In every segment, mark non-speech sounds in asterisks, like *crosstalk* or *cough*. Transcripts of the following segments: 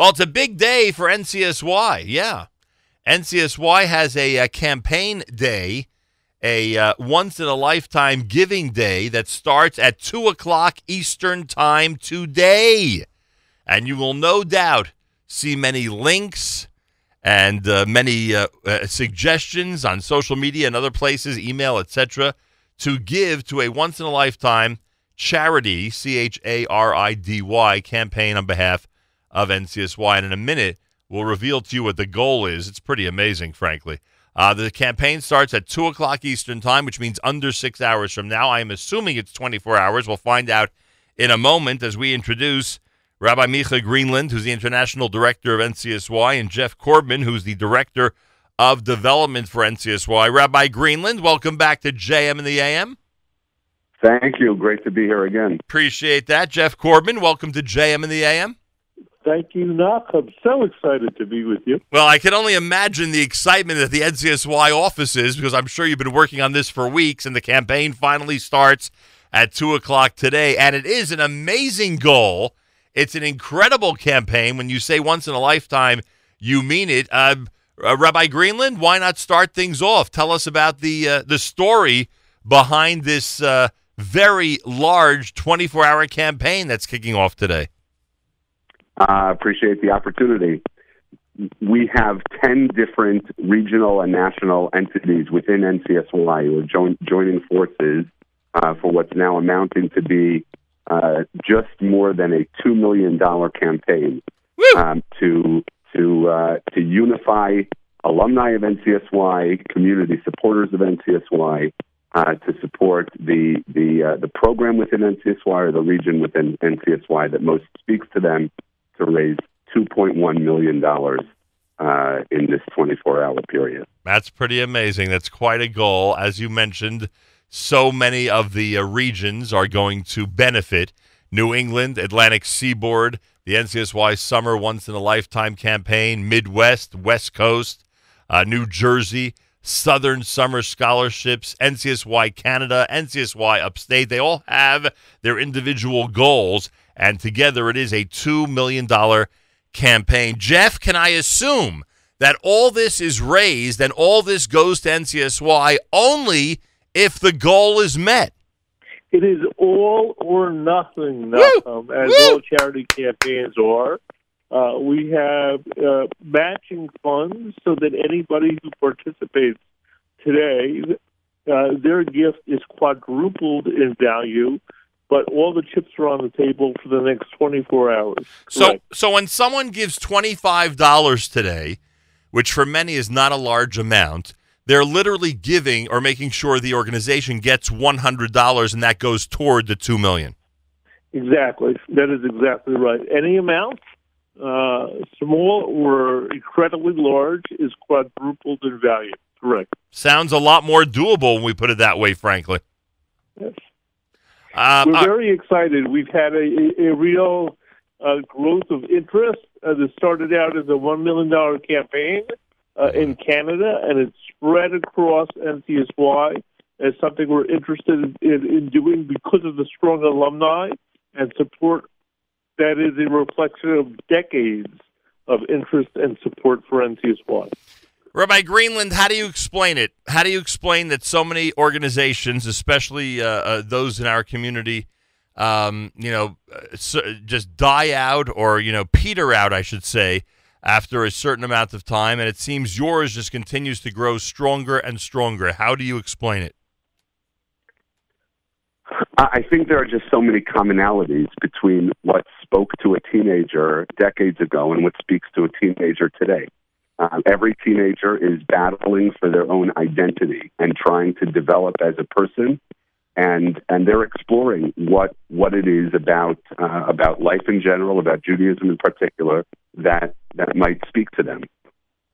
Well, it's a big day for NCSY. Yeah. NCSY has a, a campaign day, a uh, once in a lifetime giving day that starts at 2 o'clock Eastern Time today. And you will no doubt see many links and uh, many uh, uh, suggestions on social media and other places, email, etc., to give to a once in a lifetime Charidy, C H A R I D Y, campaign on behalf of NCSY. And in a minute, we'll reveal to you what the goal is. It's pretty amazing, frankly. Uh, the campaign starts at 2 o'clock Eastern Time, which means under six hours from now. I am assuming it's 24 hours. We'll find out in a moment as we introduce Rabbi Micha Greenland, who's the International Director of NCSY, and Jeff Corbin, who's the Director of Development for NCSY. Rabbi Greenland, welcome back to JM in the AM. Thank you. Great to be here again. Appreciate that. Jeff Corbin, welcome to JM in the AM. Thank you. I'm so excited to be with you. Well, I can only imagine the excitement at the NCSY offices because I'm sure you've been working on this for weeks, and the campaign finally starts at 2 o'clock today. And it is an amazing goal it's an incredible campaign. When you say once in a lifetime, you mean it. Uh, uh, Rabbi Greenland, why not start things off? Tell us about the uh, the story behind this uh, very large 24 hour campaign that's kicking off today. I appreciate the opportunity. We have 10 different regional and national entities within NCSY who are join, joining forces uh, for what's now amounting to be uh, just more than a two million dollar campaign um, to to uh, to unify alumni of NCSY, community supporters of NCSY, uh, to support the the uh, the program within NCSY or the region within NCSY that most speaks to them to raise two point one million dollars uh, in this twenty four hour period. That's pretty amazing. That's quite a goal, as you mentioned so many of the uh, regions are going to benefit. New England, Atlantic Seaboard, the NCSY Summer Once in a Lifetime campaign, Midwest, West Coast, uh, New Jersey, Southern Summer Scholarships, NCSY Canada, NCSY Upstate. They all have their individual goals, and together it is a $2 million campaign. Jeff, can I assume that all this is raised and all this goes to NCSY only if the goal is met. It is all or nothing, um, as Woo! all Charidy campaigns are. Uh, we have uh, matching funds so that anybody who participates today, uh, their gift is quadrupled in value, but all the chips are on the table for the next 24 hours. So, Correct. so when someone gives twenty five dollars today, which for many is not a large amount, they're literally giving or making sure the organization gets one hundred dollars, and that goes toward the two million. Exactly. That is exactly right. Any amount, uh, small or incredibly large, is quadrupled in value. Correct. Sounds a lot more doable when we put it that way, frankly. Yes. Um, We're very excited. We've had a, a, real uh, growth of interest. Uh, this started out as a $1 million campaign uh, in Canada, and it's spread across NCSY as something we're interested in, in doing because of the strong alumni and support that is a reflection of decades of interest and support for NCSY. Rabbi Greenland, how do you explain it? How do you explain that so many organizations, especially uh, uh, those in our community, um, you know, uh, so just die out or you know peter out, I should say, after a certain amount of time, and it seems yours just continues to grow stronger and stronger. How do you explain it? I I think there are just so many commonalities between what spoke to a teenager decades ago and what speaks to a teenager today. Um, every teenager is battling for their own identity and trying to develop as a person, and and they're exploring what what it is about uh, about life in general, about Judaism in particular, that that might speak to them.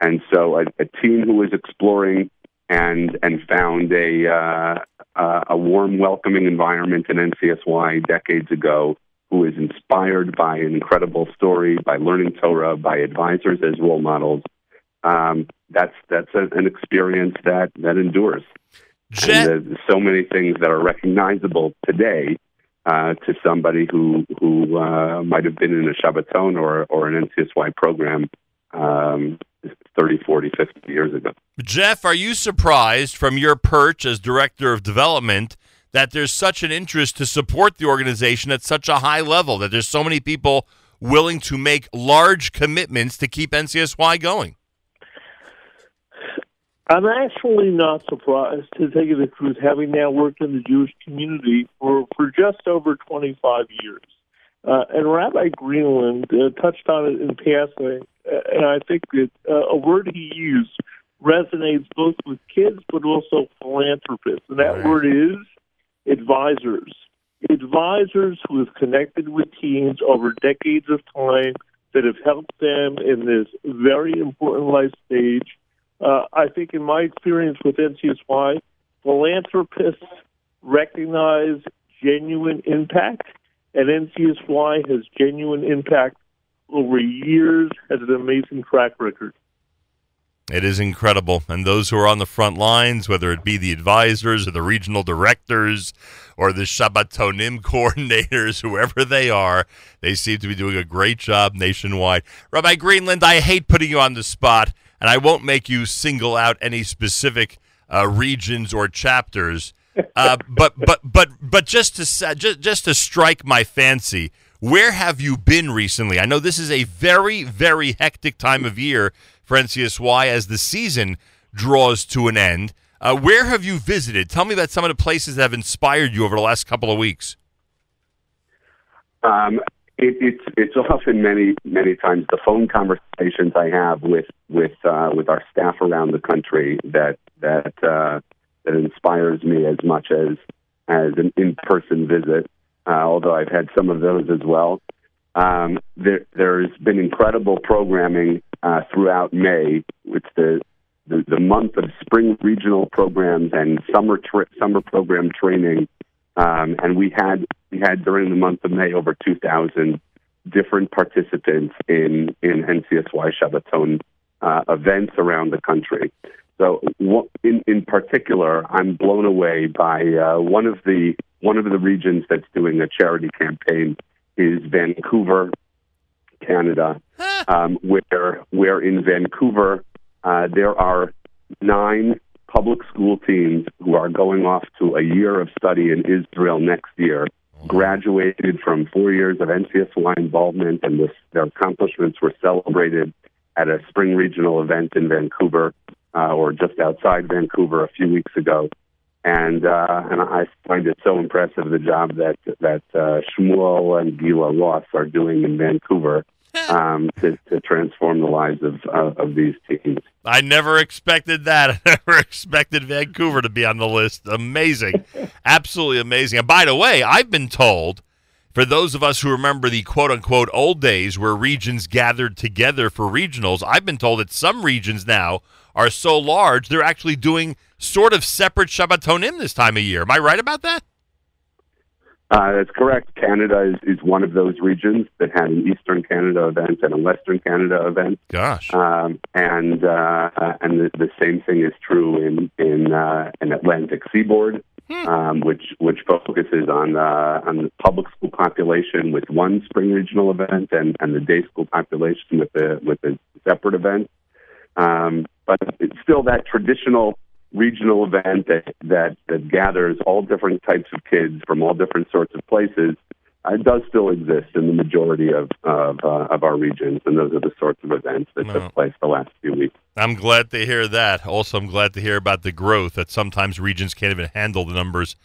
And so, a, a teen who is exploring and and found a uh, a warm, welcoming environment in NCSY decades ago, who is inspired by an incredible story, by learning Torah, by advisors as role models. Um, that's that's a, an experience that that endures. Jen- And so many things that are recognizable today uh, to somebody who who uh, might have been in a Shabbaton or or an NCSY program um, 30, 40, 50 years ago. Jeff, are you surprised from your perch as director of development that there's such an interest to support the organization at such a high level? That there's so many people willing to make large commitments to keep NCSY going? I'm actually not surprised, to tell you the truth, having now worked in the Jewish community for, for just over 25 years. Uh, and Rabbi Greenland uh, touched on it in passing, uh, and I think that uh, a word he used resonates both with kids but also philanthropists, and that right. word is advisors advisors who have connected with teens over decades of time that have helped them in this very important life stage. Uh, I think, in my experience with NCSY, philanthropists recognize genuine impact, and NCSY has genuine impact over years, has an amazing track record. It is incredible. And those who are on the front lines, whether it be the advisors or the regional directors or the Shabbatonim *laughs* coordinators, whoever they are, they seem to be doing a great job nationwide. Rabbi Greenland, I hate putting you on the spot, and I won't make you single out any specific uh, regions or chapters. Uh, *laughs* but but but but just to just just to strike my fancy, where have you been recently? I know this is a very very hectic time of year for NCSY as the season draws to an end. Uh, where have you visited? Tell me about some of the places that have inspired you over the last couple of weeks. Um, it, it's it's often many many times the phone conversations I have with with uh, with our staff around the country that that uh, that inspires me as much as as an in person visit. Uh, although I've had some of those as well. Um, there, there's been incredible programming uh, throughout May. It's the, the, the month of spring regional programs and summer tra- summer program training, um, and we had we had during the month of May over 2,000 different participants in in NCSY Shabbaton uh, events around the country. So, in in particular, I'm blown away by uh, one of the one of the regions that's doing a charity campaign is Vancouver, Canada, um, where where in Vancouver uh, there are nine public school teams who are going off to a year of study in Israel next year. Graduated from four years of NCSY involvement, and this, their accomplishments were celebrated at a spring regional event in Vancouver, uh, or just outside Vancouver, a few weeks ago and uh, and I find it so impressive the job that that uh, Shmuel and Gila Ross are doing in Vancouver *laughs* um, to, to transform the lives of uh, of these teams. I never expected that. *laughs* I never expected Vancouver to be on the list. Amazing, *laughs* absolutely amazing. And by the way, I've been told. For those of us who remember the quote unquote old days where regions gathered together for regionals, I've been told that some regions now are so large they're actually doing sort of separate Shabbatonim this time of year. Am I right about that? Uh, that's correct. Canada is, is one of those regions that had an Eastern Canada event and a Western Canada event. Gosh, um, and uh, and the, the, same thing is true in in uh, an Atlantic Seaboard, hmm. um, which which focuses on uh, on the public school population with one spring regional event and, and the day school population with the with a separate event. Um, but it's still that traditional regional event that, that, that gathers all different types of kids from all different sorts of places uh, does still exist in the majority of of, uh, of our regions, and those are the sorts of events that took place the last few weeks. I'm glad to hear that. Also, I'm glad to hear about the growth that sometimes regions can't even handle the numbers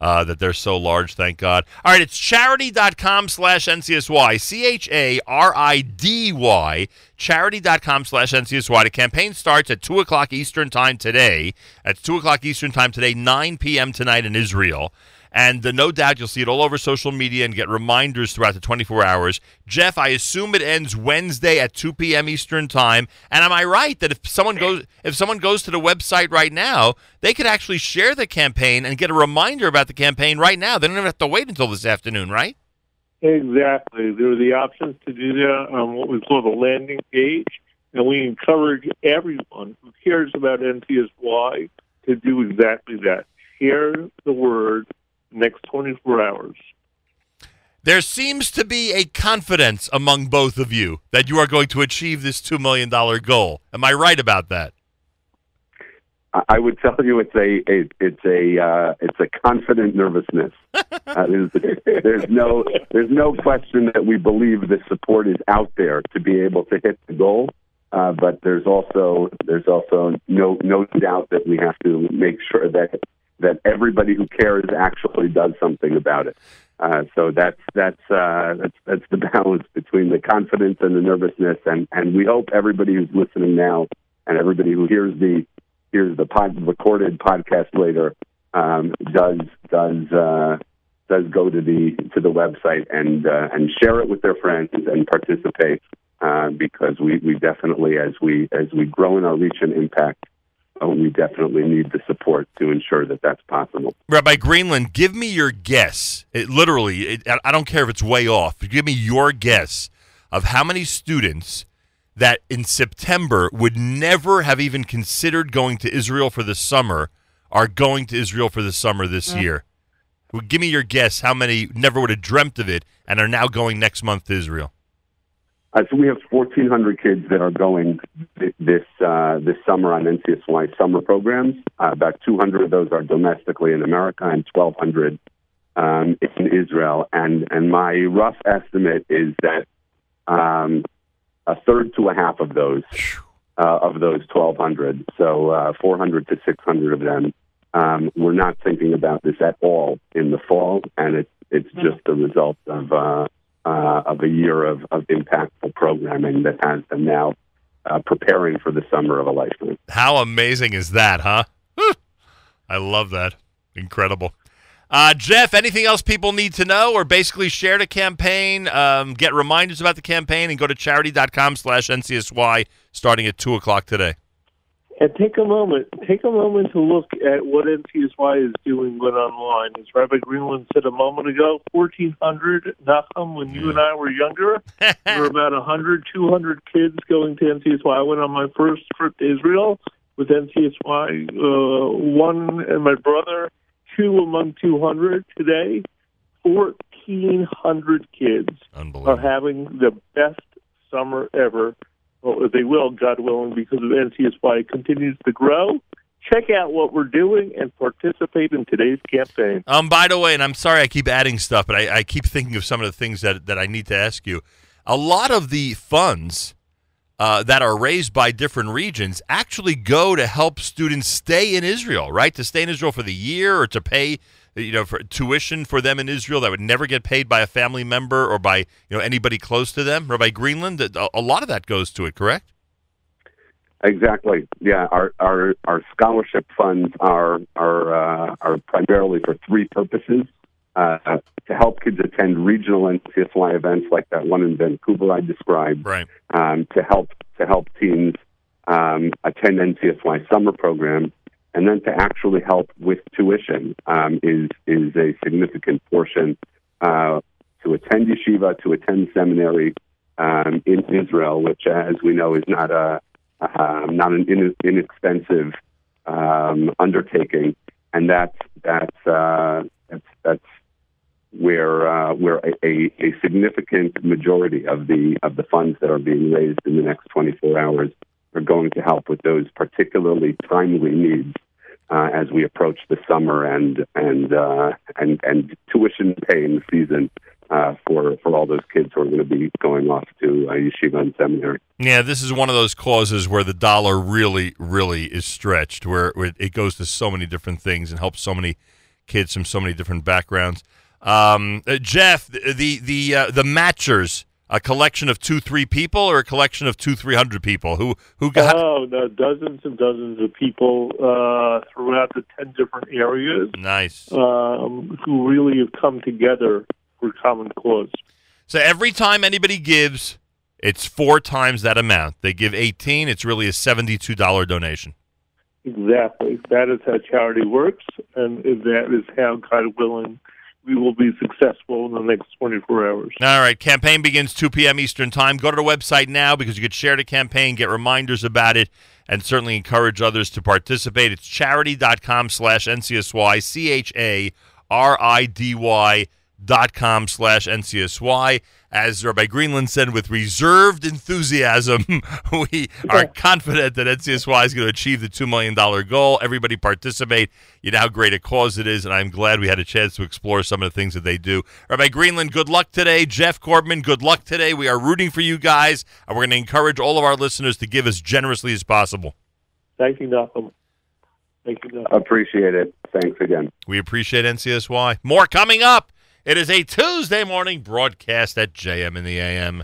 uh, that they're so large, thank God. All right, it's charidy.com slash NCSY, C H A R I D Y, charidy.com slash NCSY. The campaign starts at 2 o'clock Eastern Time today. At 2 o'clock Eastern Time today, 9 p.m. tonight in Israel. And uh, no doubt you'll see it all over social media and get reminders throughout the 24 hours. Jeff, I assume it ends Wednesday at 2 p.m. Eastern time. And am I right that if someone goes if someone goes to the website right now, they could actually share the campaign and get a reminder about the campaign right now? They don't even have to wait until this afternoon, right? Exactly. There are the options to do that on what we call the landing page. And we encourage everyone who cares about NCSY to do exactly that. Share the word next 24 hours. There seems to be a confidence among both of you that you are going to achieve this $2 million goal. Am I right about that? I- would tell you it's a, a it's a uh, it's a confident nervousness. *laughs* Uh, there's, there's no there's no question that we believe the support is out there to be able to hit the goal. Uh, but there's also there's also no no doubt that we have to make sure that that everybody who cares actually does something about it. Uh, so that's that's uh, that's that's the *laughs* balance between the confidence and the nervousness, and and we hope everybody who's listening now and everybody who hears the hears the pod, recorded podcast later um, does does uh, does go to the to the website and uh, and share it with their friends and participate uh, because we, we definitely as we as we grow in our reach and impact uh, we definitely need the support to ensure that that's possible. Rabbi Greenland, give me your guess. It, literally, it, I don't care if it's way off. But give me your guess of how many students that in September would never have even considered going to Israel for the summer are going to Israel for the summer this year. Well, give me your guess. How many never would have dreamt of it and are now going next month to Israel? Uh, so we have 1,400 kids that are going th- this uh, this summer on NCSY summer programs. Uh, about 200 of those are domestically in America, and 1,200 um, in Israel. And and my rough estimate is that um, a third to a half of those uh, of those 1,200, so uh, 400 to 600 of them, um, we're not thinking about this at all in the fall, and it's it's just the result of. Uh, of a year of, of impactful programming that has them now uh, preparing for the summer of a lifetime. How amazing is that, huh? I love that. Incredible. Uh, Jeff, anything else people need to know or basically share the campaign, um, get reminders about the campaign, and go to charidy.com slash NCSY starting at 2 o'clock today? And take a moment, take a moment to look at what NCSY is doing when online. As Rabbi Greenland said a moment ago, 1,400, Nachum, when you and I were younger, *laughs* there were about 100, 200 kids going to NCSY. I went on my first trip to Israel with NCSY, uh, one and my brother, two among 200 today. 1,400 kids are having the best summer ever. Well, they will, God willing, because of NCSY continues to grow. Check out what we're doing and participate in today's campaign. Um, by the way, and I'm sorry I keep adding stuff, but I, I keep thinking of some of the things that, that I need to ask you. A lot of the funds uh, that are raised by different regions actually go to help students stay in Israel, right? To stay in Israel for the year or to pay, you know, for tuition for them in Israel that would never get paid by a family member or by you know anybody close to them. Rabbi Greenland, a, a lot of that goes to it, correct? Exactly. Yeah, our our, our scholarship funds are are uh, are primarily for three purposes: uh, to help kids attend regional NCSY events like that one in Vancouver I described, Right. um, to help to help teens um, attend NCSY summer programs, and then to actually help with tuition um, is is a significant portion uh, to attend yeshiva, to attend seminary um, in Israel, which, as we know, is not a um, not an in, inexpensive um, undertaking, and that's that's uh, that's that's where uh, where a, a, a significant majority of the of the funds that are being raised in the next 24 hours are going to help with those particularly timely needs uh, as we approach the summer and and uh, and and tuition paying season uh, for for all those kids who are going to be going off to uh, yeshiva and seminary. Yeah, this is one of those causes where the dollar really, really is stretched, where it goes to so many different things and helps so many kids from so many different backgrounds. Um, uh, Jeff, the the the, uh, the matchers, a collection of two, three people, or a collection of two, three hundred people who who got Oh, no, dozens and dozens of people uh, throughout the 10 different areas nice. um, who really have come together for common cause. So every time anybody gives, it's four times that amount. They give eighteen. It's really a seventy-two dollar donation. Exactly. That is how charity works, and that is how, God willing, we will be successful in the next 24 hours. All right, campaign begins 2 p.m. Eastern Time. Go to the website now because you could share the campaign, get reminders about it, and certainly encourage others to participate. It's charidy.com slash NCSY, C-H-A-R-I-D-Y dot com slash NCSY. As Rabbi Greenland said, with reserved enthusiasm, *laughs* we are confident that NCSY is going to achieve the $2 million goal. Everybody participate. You know how great a cause it is, and I'm glad we had a chance to explore some of the things that they do. Rabbi Greenland, good luck today. Jeff Corbman, good luck today. We are rooting for you guys, and we're going to encourage all of our listeners to give as generously as possible. Thank you, Nachum. Thank you, Nachum. Appreciate it. Thanks again. We appreciate NCSY. More coming up. It is a Tuesday morning broadcast at JM in the AM.